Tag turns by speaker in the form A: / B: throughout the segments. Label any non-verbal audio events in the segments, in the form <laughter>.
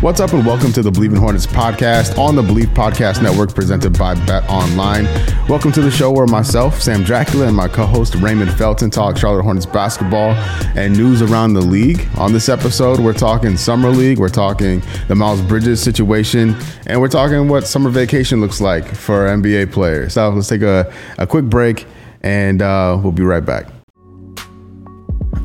A: What's up, and welcome to the Bleav in Hornets podcast on the Bleav Podcast Network, presented by Bet Online. Welcome to the show where myself, Sam Dracula, and my co-host Raymond Felton talk Charlotte Hornets basketball and news around the league. On this episode, we're talking summer league, we're talking the Miles Bridges situation, and we're talking what summer vacation looks like for NBA players. So let's take a, a quick break, and uh, we'll be right back.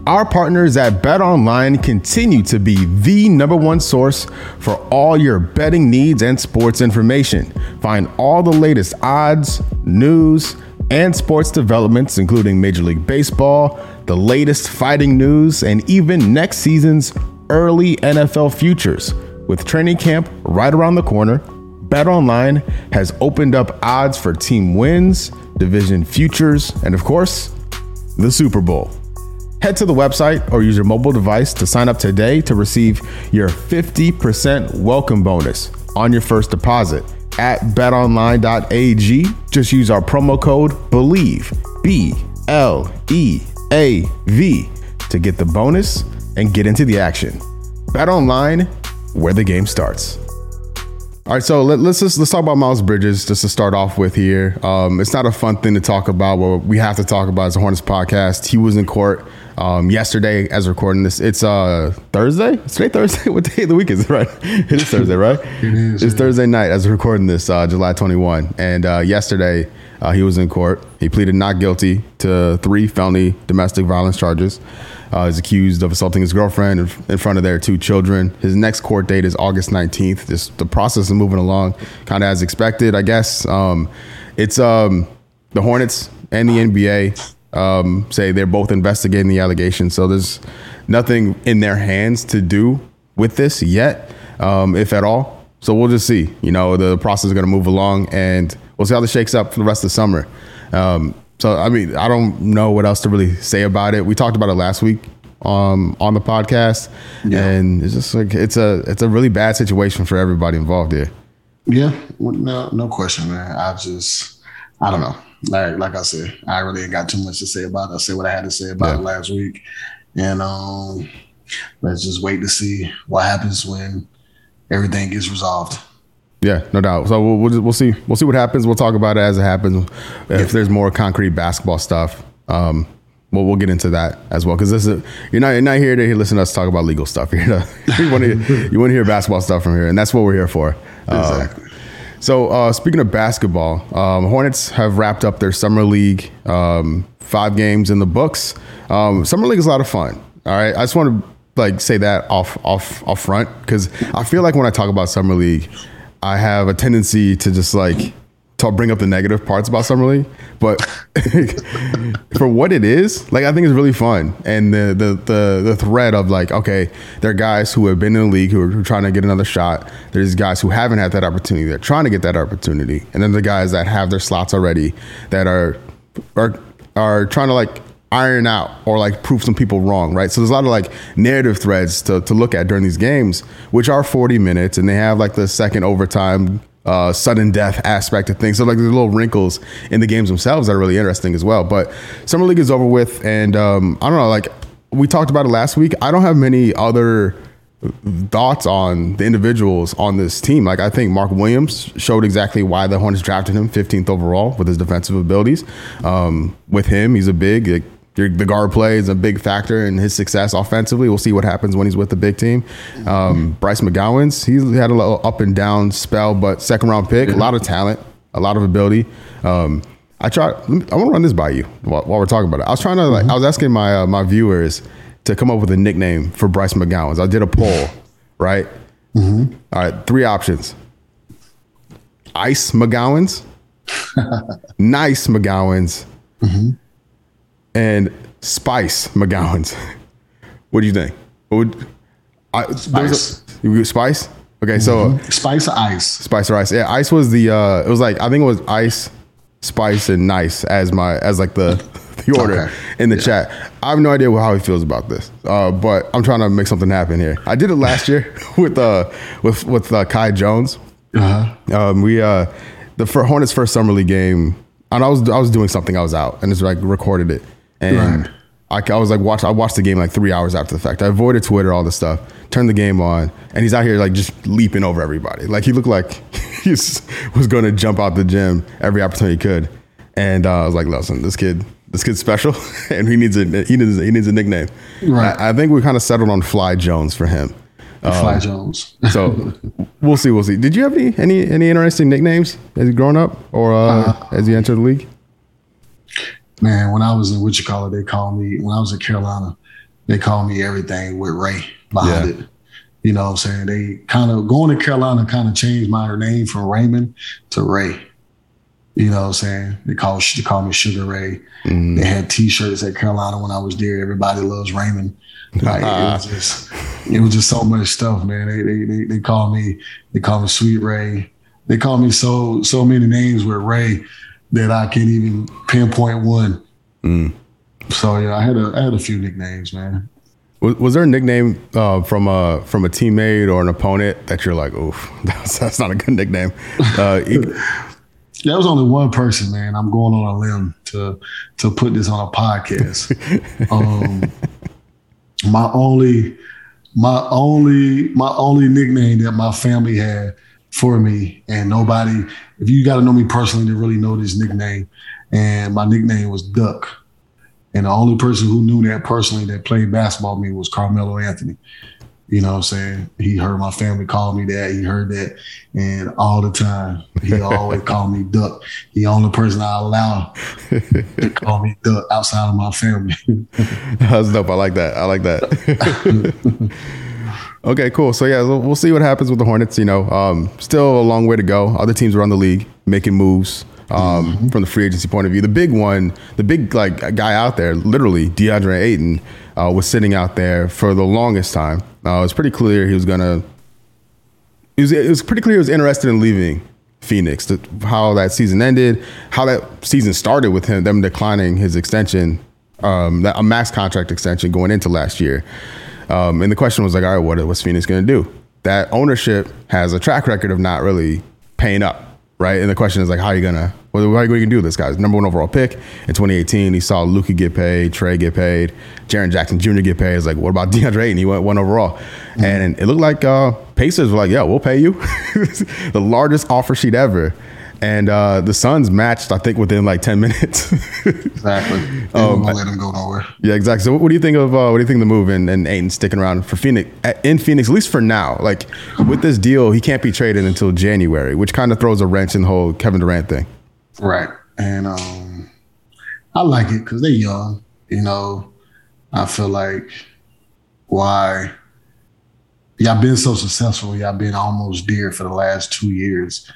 A: Our partners at Bet Online continue to be the number one source for all your betting needs and sports information. Find all the latest odds, news, and sports developments, including Major League Baseball, the latest fighting news, and even next season's early NFL futures. With training camp right around the corner, Bet Online has opened up odds for team wins, division futures, and of course, the Super Bowl. Head to the website or use your mobile device to sign up today to receive your 50% welcome bonus on your first deposit at betonline.ag. Just use our promo code BLEAV, B L E A V, to get the bonus and get into the action. Bet online, where the game starts. All right, so let, us just let's talk about Miles Bridges just to start off with here. Um, it's not a fun thing to talk about. What we have to talk about is the Hornets podcast. He was in court um, yesterday as recording this. It's uh, Thursday. It's today Thursday. <laughs> what day of the week is it? Right? <laughs> It is Thursday, right? <laughs>
B: it is.
A: It's Thursday night as recording this, uh, July 21. And uh, yesterday uh, he was in court. He pleaded not guilty to three felony domestic violence charges. Uh, he's accused of assaulting his girlfriend in, in, front of their two children. His next court date is August 19th. Just the process is moving along kind of as expected, I guess. Um, it's um, the Hornets and the NBA um, say they're both investigating the allegations. So there's nothing in their hands to do with this yet, um, if at all. So we'll just see. You know, the process is going to move along, and we'll see how this shakes up for the rest of the summer. Um, so I mean, I don't know what else to really say about it. We talked about it last week um, on the podcast, yeah. and it's just like it's a it's a really bad situation for everybody involved here.
B: Yeah, no, no question, man. I just I don't know. Like like I said, I really ain't got too much to say about it. I said what I had to say about yeah. it last week, and um, let's just wait to see what happens when everything gets resolved.
A: Yeah, no doubt. So we'll, we'll, we'll see we'll see what happens. We'll talk about it as it happens. If yeah. there's more concrete basketball stuff, um, we'll we'll get into that as well. Because this is you're not you're not here to listen to us talk about legal stuff. <laughs> You're to, you want to you want to hear basketball stuff from here, and that's what we're here for.
B: Exactly. Uh,
A: so uh, speaking of basketball, um, Hornets have wrapped up their summer league. Um, five games in the books. Um, summer league is a lot of fun. All right, I just want to like say that off off off front because I feel like when I talk about summer league, I have a tendency to just like to bring up the negative parts about summer league, but <laughs> for what it is, like I think it's really fun, and the the the the thread of like, okay, there are guys who have been in the league who are trying to get another shot. There's guys who haven't had that opportunity. They're trying to get that opportunity, and then the guys that have their slots already that are are are trying to like iron out or like prove some people wrong, right? So there's a lot of like narrative threads to, to look at during these games, which are 40 minutes and they have like the second overtime uh, sudden death aspect of things. So like there's little wrinkles in the games themselves that are really interesting as well. But summer league is over with, and um, I don't know. Like we talked about it last week. I don't have many other thoughts on the individuals on this team. Like I think Mark Williams showed exactly why the Hornets drafted him 15th overall with his defensive abilities. Um, with him, he's a big. Like, the guard play is a big factor in his success offensively. We'll see what happens when he's with the big team. Um, Bryce McGowens he's had a little up and down spell, but second round pick, a lot of talent, a lot of ability. Um, I try. I want to run this by you while, while, we're talking about it. I was trying to like. I was asking my uh, my viewers to come up with a nickname for Bryce McGowens. I did a poll, right? Mm-hmm. All right, three options: Ice McGowens, <laughs> Nice McGowens. mm-hmm. And Spice McGowens. <laughs> what do you think? What would
B: I, Spice?
A: A, Spice? Okay, so
B: mm-hmm. Spice or Ice?
A: Spice or Ice? Yeah, Ice was the. Uh, it was like I think it was Ice Spice, and Nice as my as like the <laughs> the order
B: Okay.
A: in the chat. I have no idea how he feels about this, uh, but I'm trying to make something happen here. I did it last year <laughs> with uh with with uh, Kai Jones.
B: Uh-huh.
A: Um, we uh, the for Hornets first summer league game, and I was I was doing something. I was out, and it's like recorded it, and I, I was like watch. I watched the game like three hours after the fact. I avoided Twitter, all this stuff. Turned the game on, and he's out here like just leaping over everybody. Like he looked like <laughs> he was, going to jump out the gym every opportunity he could. And uh, I was like, listen, this kid, this kid's special, <laughs> and he needs a he needs he needs a nickname.
B: Right.
A: I, I think we kind of settled on Fly Jones for him.
B: Fly Jones.
A: So we'll see. We'll see. Did you have any any any interesting nicknames as you growing up or uh, as you entered the league?
B: Man, when I was in what you call it, they called me when I was in Carolina, they called me everything with Ray behind
A: Yeah.
B: it. You know what I'm saying? They kind of going to Carolina kind of changed my name from Raymond to Ray. You know what I'm saying? They call they call me Sugar Ray. Mm. They had T-shirts at Carolina when I was there. Everybody loves Raymond. Like it <laughs> was just it was just so much stuff, man. They they they, they call me they call me Sweet Ray. They call me so so many names with Ray that I can't even pinpoint one. So yeah, I had a I had a few nicknames, man.
A: Was, was there a nickname uh, from a from a teammate or an opponent that you're like, oof, <laughs> that's, that's not a good nickname? Uh, <laughs>
B: There was only one person, man. I'm going on a limb to to put this on a podcast. <laughs> um, my only my only my only nickname that my family had for me, and nobody, if you got to know me personally to really know this nickname, and my nickname was Duck. And the only person who knew that personally that played basketball with me was Carmelo Anthony. You know what I'm saying? He heard my family call me that. He heard that. And all the time, he <laughs> always called me Duck. The only person I allow to <laughs> call me Duck outside of my family.
A: That's dope. I like that. I like that. <laughs> okay, cool. So yeah, we'll we'll see what happens with the Hornets. You know, um, still a long way to go. Other teams around the league making moves um, from the free agency point of view. The big one, the big like guy out there, literally DeAndre Ayton, uh, was sitting out there for the longest time. Uh, it was pretty clear he was gonna. It was, it was pretty clear he was interested in leaving Phoenix. The, how that season ended, how that season started with him, them declining his extension, um, that, a max contract extension going into last year. Um, and the question was like, all right, what was Phoenix going to do? That ownership has a track record of not really paying up, right? And the question is like, how are you gonna, what, what are you gonna do? with This guy's number one overall pick in 2018. He saw Luka get paid, Trey get paid, Jaren Jackson Jr. get paid. It's like, what about <laughs> DeAndre Ayton? He went one overall, and it looked like uh, Pacers were like, yeah, we'll pay you, <laughs> the largest offer sheet ever. And uh, the Suns matched, I think, within like 10 <laughs> minutes.
B: Exactly. They
A: Um,
B: let him go nowhere.
A: Yeah, exactly. So, what do you think of uh, what do you think of the move and, and Ayton sticking around for Phoenix in Phoenix at least for now? Like with this deal, he can't be traded until January, which kind of throws a wrench in the whole Kevin Durant thing.
B: Right. And um, I like it because they're young. You know, I feel like why y'all been so successful, y'all been almost there for the last two years.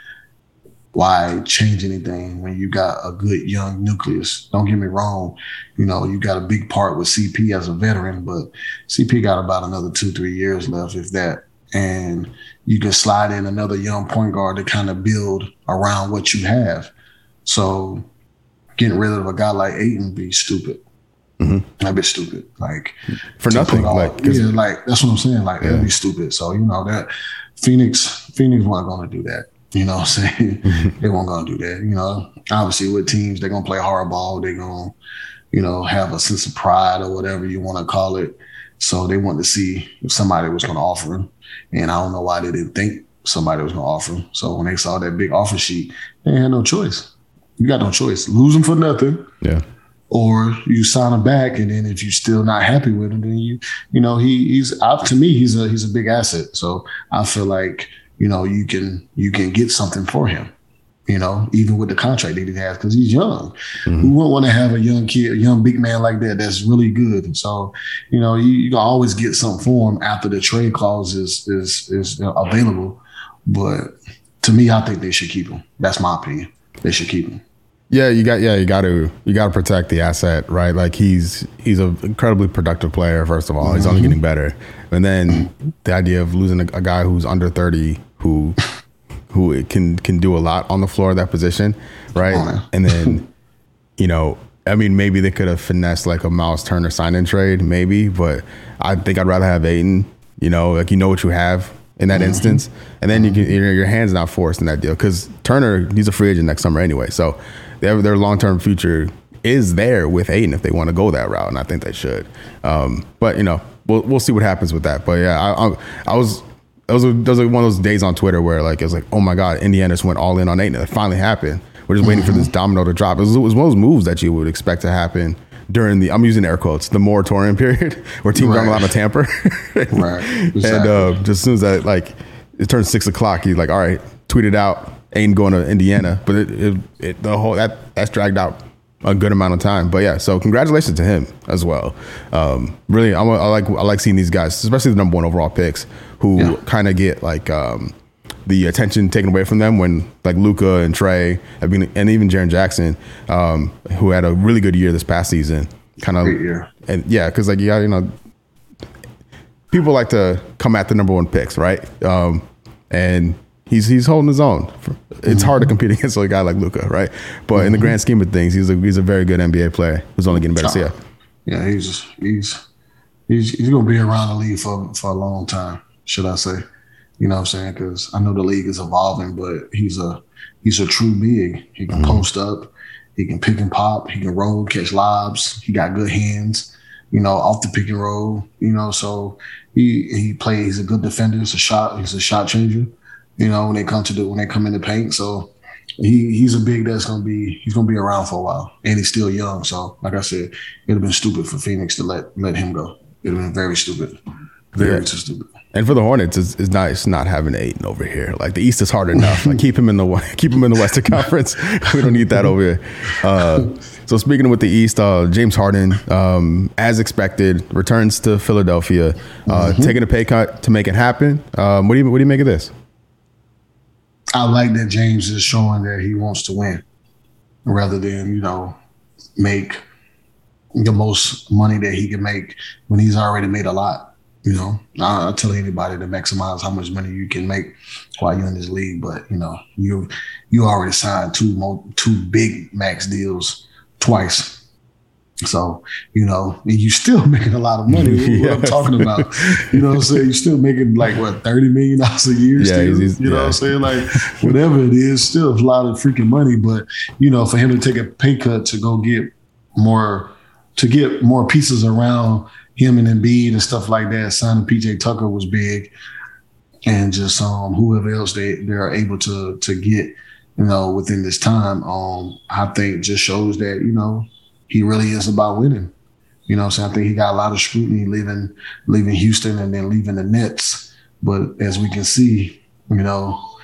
B: Why change anything when you got a good young nucleus? Don't get me wrong, you know, you got a big part with CP as a veteran, but CP got about another two, three years left, if that. And you can slide in another young point guard to kind of build around what you have. So getting rid of a guy like Ayton be stupid. Mm-hmm. That'd be stupid. Like
A: For nothing.
B: all-
A: Like
B: yeah, like that's what I'm saying. Like that'd be stupid. So you know that Phoenix, Phoenix weren't gonna do that. You know what I'm saying? <laughs> Mm-hmm. they weren't gonna do that. You know, obviously with teams they're gonna play hardball. They're gonna, you know, have a sense of pride or whatever you want to call it. So they wanted to see if somebody was gonna offer him, and I don't know why they didn't think somebody was gonna offer him. So when they saw that big offer sheet, they had no choice. You got no choice. Lose him for nothing
A: yeah.
B: or you sign him back, and then if you're still not happy with him, then you, you know, he he's to me he's a he's a big asset. So I feel like you know you can you can get something for him. You know, even with the contract that he has, because he's young. Mm-hmm. We wouldn't want to have a young kid, a young big man like that that's really good? And so, you know, you, you can always get something for him after the trade clause is is is available. But to me, I think they should keep him. That's my opinion. They should keep him.
A: Yeah, you got yeah, you got to you got to protect the asset, right? Like he's he's an incredibly productive player. First of all, he's only mm-hmm. getting better, and then the idea of losing a, a guy who's under thirty, who who can can do a lot on the floor of that position, right?
B: Oh,
A: and then, <laughs> you know, I mean, maybe they could have finessed like a Miles Turner sign in trade, maybe, but I think I'd rather have Ayton. You know, like you know what you have in that instance, and then you can you know, your hands not forced in that deal because Turner he's a free agent next summer anyway, so their their long term future is there with Ayton if they want to go that route, and I think they should. Um, but you know, we'll we'll see what happens with that. But yeah, I I, I was. That was, a, that was like one of those days on Twitter where like it was like, oh my god, Indiana just went all in on Ayton. It finally happened. We're just waiting for this domino to drop. It was, it was one of those moves that you would expect to happen during the I'm using air quotes the moratorium period <laughs> where teams aren't
B: Right.
A: allowed to tamper. <laughs>
B: Right. <laughs>
A: And uh, just as soon as that like it turns six o'clock, he's like, all right, tweet it out. Ain't going to Indiana, but it, it, it the whole that that's dragged out a good amount of time. But yeah, so congratulations to him as well. Um, really, I'm, I like I like seeing these guys, especially the number one overall picks, who
B: Yeah.
A: kind of get like um, the attention taken away from them when like Luka and Trey have been, and even Jaren Jackson, um, who had a really good year this past season, kind of and yeah, because like you got you know people like to come at the number one picks, right? Um, and he's he's holding his own. It's hard to compete <laughs> against a guy like Luka, right? But in the grand scheme of things, he's a he's a very good NBA player who's only getting better. So yeah,
B: Yeah, he's he's he's he's gonna be around the league for for a long time, should I say? You know what I'm saying? Because I know the league is evolving, but he's a he's a true big. He can mm-hmm. post up, he can pick and pop, he can roll, catch lobs. He got good hands. You know, off the pick and roll. You know, so he he plays. He's a good defender. He's a shot. He's a shot changer. You know, when they come to the when they come in the paint. So he he's a big that's gonna be he's gonna be around for a while, and he's still young. So, like I said, it'd have been stupid for Phoenix to let let him go. It'd have been very stupid, very
A: Yeah. and for the Hornets, it's, it's nice not having Ayton over here. Like the East is hard enough. Like keep him in the <laughs> keep him in the Western <laughs> Conference. <laughs> we don't need that over here. Uh, so speaking with the East, uh, James Harden, um, as expected, returns to Philadelphia, uh, taking a pay cut to make it happen. Um, what do you what do you make of this?
B: I like that James is showing that he wants to win, rather than you know make the most money that he can make when he's already made a lot. You know, I, I tell anybody to maximize how much money you can make while you're in this league, but you know, you you already signed two mo- two big max deals twice. So, you know, and you're still <laughs> making a lot of money. What I'm talking about. You know what I'm saying? You're still making like what, 30 million dollars a year
A: Yeah,
B: still.
A: he's- he's-
B: you know
A: yeah.
B: what I'm saying? Like <laughs> whatever it is, still a lot of freaking money. But you know, for him to take a pay cut to go get more to get more pieces around him and Embiid and stuff like that, signing PJ Tucker was big. And just um whoever else they they're able to to get, you know, within this time, um, I think just shows that, you know, he really is about winning. You know, saying I think he got a lot of scrutiny leaving leaving Houston and then leaving the Nets. But as we can see, you know,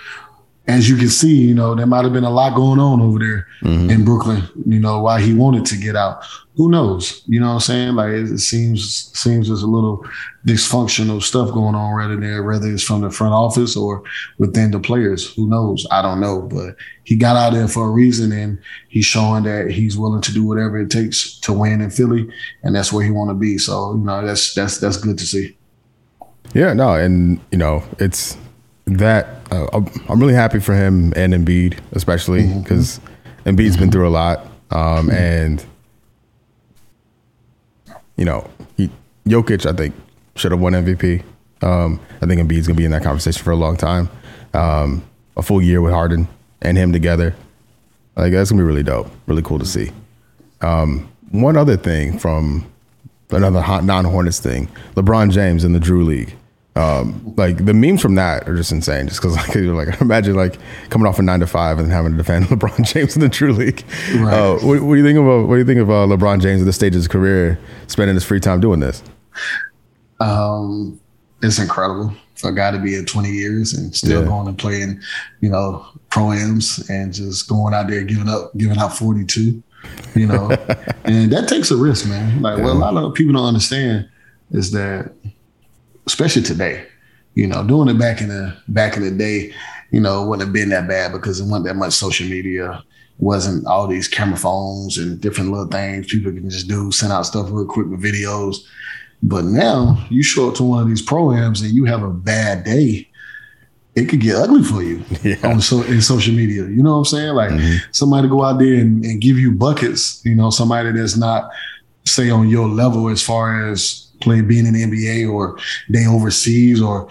B: as you can see, you know, there might have been a lot going on over there mm-hmm. in Brooklyn, you know, why he wanted to get out. Who knows? You know what I'm saying? Like it, it seems seems there's a little dysfunctional stuff going on rather there, whether it's from the front office or within the players. Who knows? I don't know. But he got out there for a reason and he's showing that he's willing to do whatever it takes to win in Philly, and that's where he wanna be. So, you know, that's that's that's good to see.
A: Yeah, no, and you know it's that uh, I'm really happy for him and Embiid, especially because Embiid's been through a lot, um, and you know he, Jokic, I think should have won MVP. Um, I think Embiid's gonna be in that conversation for a long time. Um, a full year with Harden and him together, like that's gonna be really dope, really cool to see. Um, one other thing from another non-Hornets thing, LeBron James in the Drew League. Um, like the memes from that are just insane. Just because <laughs> like you're like <laughs> imagine like coming off a nine to five and having to defend <laughs> LeBron James in the Drew League.
B: Right.
A: Uh, what, what do you think of what do you think of uh, LeBron James at this stage of his career, spending his free time doing this?
B: Um, it's incredible for a guy to be at 20 years and still
A: Yeah.
B: going and playing, you know, pro-ams and just going out there giving up, giving out 42, you know, and that takes a risk, man. Like what a lot of people don't understand is that, especially today, you know, doing it back in the back in the day, you know, it wouldn't have been that bad because it wasn't that much social media. Wasn't all these camera phones and different little things people can just do, send out stuff real quick with videos. But now you show up to one of these programs and you have a bad day. it could get ugly for you <laughs>
A: Yeah.
B: on so in social media. You know what I'm saying? Like mm-hmm. somebody go out there and, and give you buckets. You know, somebody that's not say on your level as far as playing being in the NBA or they overseas or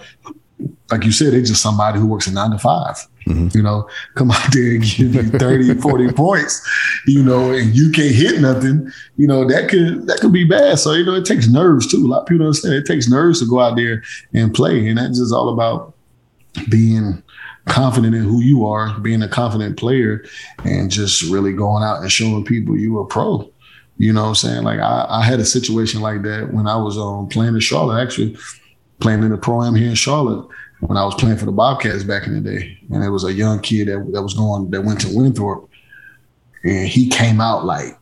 B: like you said, it's just somebody who works a nine to 5 mm-hmm. You know, come out there and give you 30, <laughs> 40 points, you know, and you can't hit nothing, you know, that could that could be bad. So, you know, it takes nerves too. A lot of people don't understand it takes nerves to go out there and play. And that's just all about being confident in who you are, being a confident player, and just really going out and showing people you are a pro. You know what I'm saying? Like I, I had a situation like that when I was um, playing in Charlotte, actually playing in the pro am here in Charlotte when I was playing for the Bobcats back in the day. And it was a young kid that, that was going that went to Winthrop. And he came out like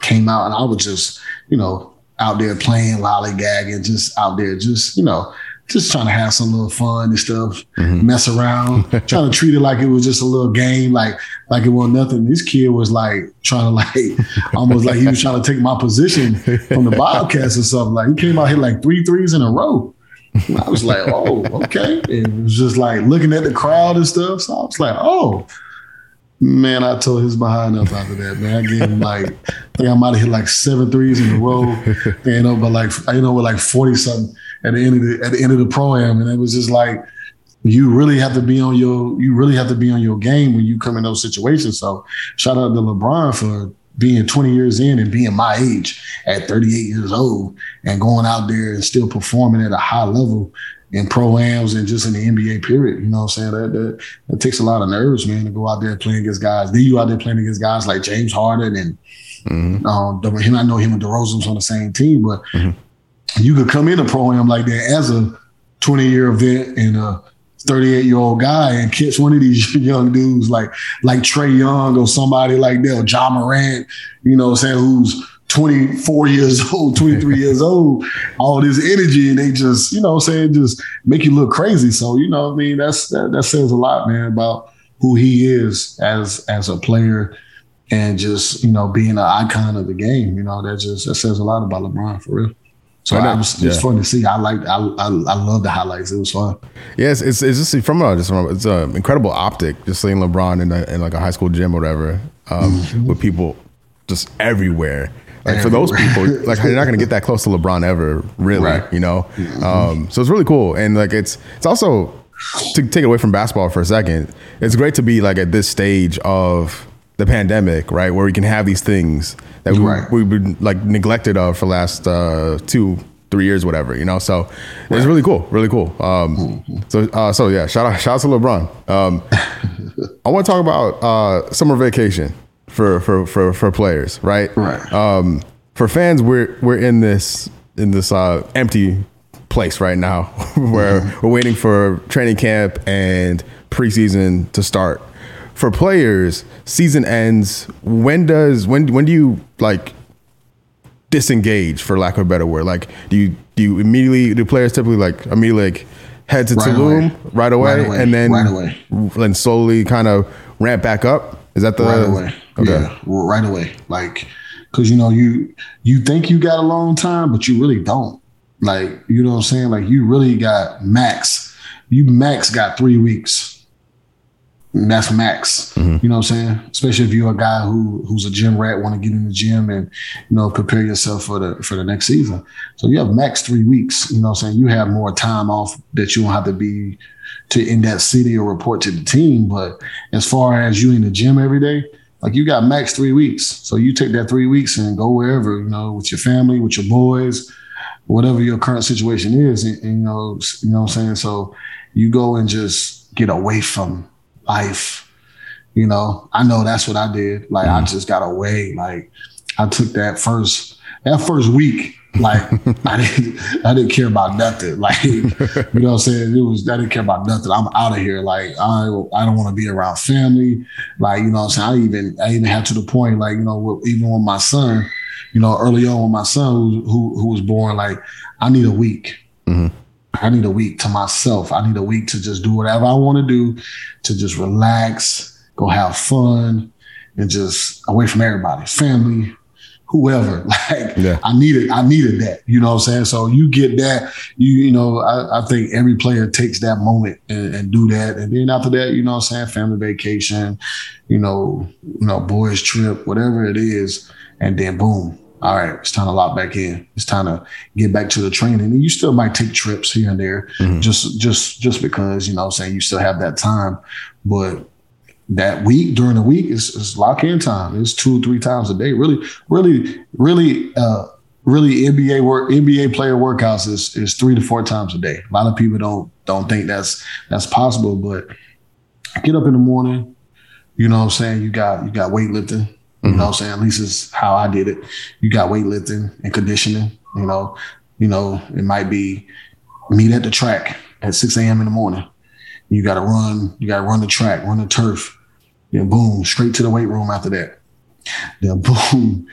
B: came out and I was just, you know, out there playing lollygagging, just out there, just, you know, just trying to have some little fun and stuff, mm-hmm. mess around, <laughs> trying to treat it like it was just a little game, like like it was nothing. This kid was like trying <laughs> to like almost like he was trying to take my position from the Bobcats or something. Like he came out hit like three threes in a row. And I was like, oh, okay. And it was just like looking at the crowd and stuff. So I was like, oh, man, I told his behind up after that, man. I gave him like, I think I might have hit like seven threes in a row. You know, but like, I know, with like 40 something at the end of the, at the end of the pro am. And it was just like, you really have to be on your, you really have to be on your game when you come in those situations. So shout out to LeBron for being 20 years in and being my age at 38 years old and going out there and still performing at a high level in pro-ams and just in the NBA period. You know what I'm saying? That, that, that takes a lot of nerves, man, to go out there playing against guys. Then you out there playing against guys like James Harden and um, him, I know him and DeRozan's on the same team, but you could come in a pro-am like that as a 20-year event and a 38 year old guy and catch one of these <laughs> young dudes like like Trae Young or somebody like that, or Ja Morant, you know what I'm saying, who's 24 years <laughs> old, 23 <laughs> years old, all this energy, and they just, you know what I'm saying, just make you look crazy. So, you know what I mean? That's that, that says a lot, man, about who he is as as a player and just, you know, being an icon of the game. You know, that just that says a lot about LeBron for real. So
A: I know.
B: I was, it's
A: Yeah.
B: fun to see. I like I, I I love the highlights. It was fun.
A: Yes, it's it's just from a just from a, it's an incredible optic just seeing LeBron in, a, in like a high school gym or whatever um, with people just everywhere. Like for those people, like you're not gonna get that close to LeBron ever, really.
B: Right.
A: You know, um, so it's really cool, and like it's it's also to take it away from basketball for a second. It's great to be like at this stage of the pandemic, right, where we can have these things that we,
B: Right.
A: we've been like neglected of for the last uh, two, three years, whatever. You know, so it's really cool, really cool. Um, so, uh, so yeah, shout out, shout out to LeBron. Um, <laughs> I want to talk about uh, summer vacation for for for for players, right?
B: Right.
A: Um, for fans, we're we're in this in this uh, empty place right now, <laughs> where we're waiting for training camp and preseason to start. For players, season ends. When does when when do you like disengage, for lack of a better word? Like, do you do you immediately do players typically like immediately like head to
B: Right
A: Tulum
B: away.
A: right away,
B: Right away.
A: and then
B: Right away.
A: then slowly kind of ramp back up? Is that the
B: right away.
A: Okay.
B: Yeah, right away. Like, cause you know you you think you got a long time, but you really don't. Like, you know what I'm saying? Like, you really got max. You max got three weeks. That's max. Mm-hmm. You know what I'm saying? Especially if you're a guy who who's a gym rat, want to get in the gym and you know prepare yourself for the for the next season. So you have max three weeks. You know what I'm saying? You have more time off that you don't have to be to in that city or report to the team. But as far as you in the gym every day, like you got max three weeks. So you take that three weeks and go wherever, you know, with your family, with your boys, whatever your current situation is. And, and, you know, you know what I'm saying? So you go and just get away from life. You know, I know that's what I did. Like I mm-hmm. just got away. Like I took that first that first week. Like <laughs> I didn't I didn't care about nothing. <laughs> Like you know what I'm saying? It was I didn't care about nothing. I'm out of here. Like I I don't want to be around family. Like, you know what I'm saying? I even I even had to the point, like, you know, with, even with my son, you know, early on with my son who who, who was born, like, I need a week. Mm-hmm. I need a week to myself. I need a week to just do whatever I want to do, to just relax, go have fun, and just away from everybody, family, whoever. <laughs> Like
A: Yeah.
B: I needed, I needed that. You know what I'm saying? So you get that, you you know, I, I think every player takes that moment and, and do that. And then after that, you know what I'm saying, family vacation, you know, you know, boys trip, whatever it is, and then boom. All right, it's time to lock back in. It's time to get back to the training. And you still might take trips here and there, just just just because, you know what I'm saying, you still have that time. But that week during the week is, is lock in time. It's two or three times a day. Really, really, really, uh, really NBA work NBA player workouts is is three to four times a day. A lot of people don't don't think that's that's possible, but get up in the morning. You know what I'm saying? You got you got weightlifting. You know what mm-hmm. I'm saying? At least is how I did it. You got weightlifting and conditioning. You know, you know it might be meet at the track at 6 a.m. in the morning. You got to run. You got to run the track, run the turf. Then boom, straight to the weight room after that. Then <laughs> boom,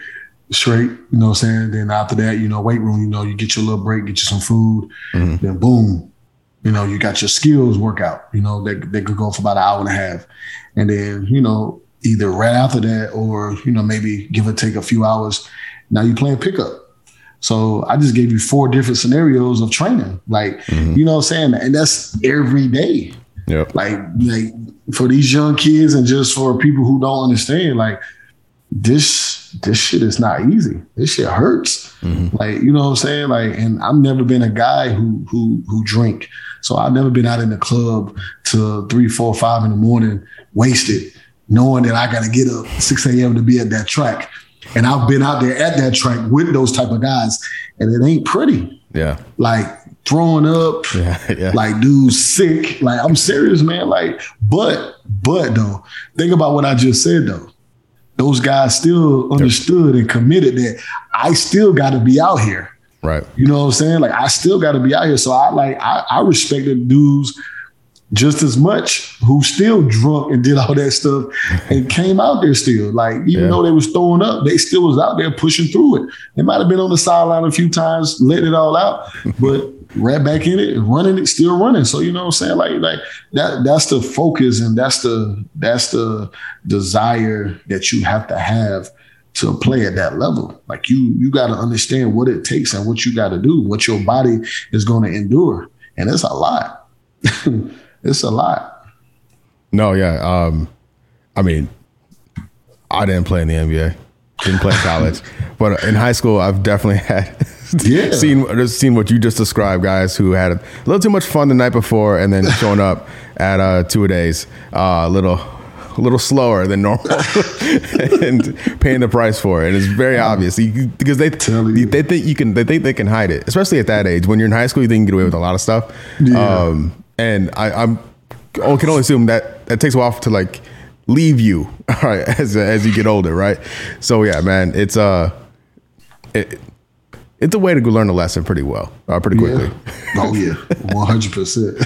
B: straight. You know what I'm saying? Then after that, you know, weight room. You know, you get your little break, get you some food. Mm-hmm. Then boom, you know, you got your skills workout. You know, they they could go for about an hour and a half, and then you know either right after that or you know maybe give or take a few hours. Now you're playing pickup. So I just gave you four different scenarios of training. Like, mm-hmm. you know what I'm saying? And that's every day.
A: Yep.
B: Like, like for these young kids and just for people who don't understand, like this this shit is not easy. This shit hurts. Mm-hmm. Like, you know what I'm saying? Like, and I've never been a guy who who who drink. So I've never been out in the club till three, four, five in the morning, wasted, knowing that I gotta get up 6 a.m. to be at that track. And I've been out there at that track with those type of guys, and it ain't pretty.
A: Yeah.
B: Like throwing up, <laughs>
A: Yeah. Yeah.
B: like dude sick. Like I'm serious, man. Like, but but though, think about what I just said though. Those guys still understood and committed that I still got to be out here.
A: right.
B: You know what I'm saying? Like I still got to be out here. So I like I, I respected dudes just as much who still drunk and did all that stuff and <laughs> came out there still. Like even
A: Yeah.
B: though they was throwing up, they still was out there pushing through it. They might have been on the sideline a few times, letting it all out, <laughs> but right back in it running it, still running. So you know what I'm saying? Like like that that's the focus and that's the that's the desire that you have to have to play at that level. Like you you got to understand what it takes and what you got to do, what your body is going to endure. And it's a lot. <laughs> it's a lot.
A: No, yeah. Um, I mean, I didn't play in the NBA. Didn't play in <laughs> college, but in high school, I've definitely <laughs> had
B: Yeah.
A: seen just seen what you just described. Guys who had a little too much fun the night before, and then showing up <laughs> at uh, two a days uh, a little a little slower than normal, and paying the price for it. And it's very obvious You- because they they think you can they think they can hide it, especially at that age. When you're in high school, you think you can get away with a lot of stuff.
B: Yeah.
A: Um, and I, I'm I can only assume that that takes a while to like leave you, <laughs> all right, as as you get older, right? So yeah, man, it's uh, it, it's a way to learn a lesson pretty well, uh, pretty quickly.
B: Yeah. <laughs> Oh yeah, one hundred percent.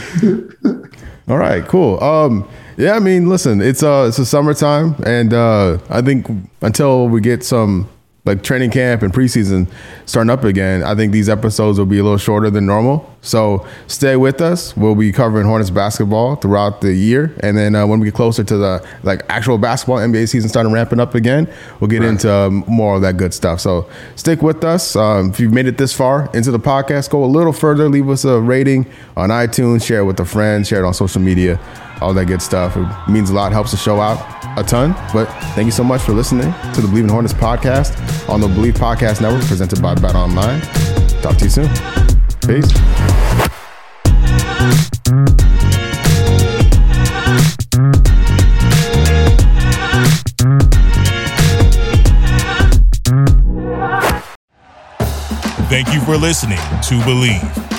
B: <laughs>
A: All right, cool. Um, yeah, I mean, listen, it's uh, it's a summertime, and uh, I think until we get some like training camp and preseason starting up again, I think these episodes will be a little shorter than normal. So stay with us. We'll be covering Hornets basketball throughout the year, and then uh, when we get closer to the like actual basketball NBA season starting ramping up again, we'll get into um, more of that good stuff. So stick with us. Um, if you've made it this far into the podcast, go a little further. Leave us a rating on iTunes. Share it with a friend. Share it on social media. All that good stuff. It means a lot. Helps the show out a ton. But thank you so much for listening to the Bleav in Hornets podcast on the Bleav Podcast Network, presented by Bet Online. Talk to you soon. Peace.
C: Thank you for listening to Bleav.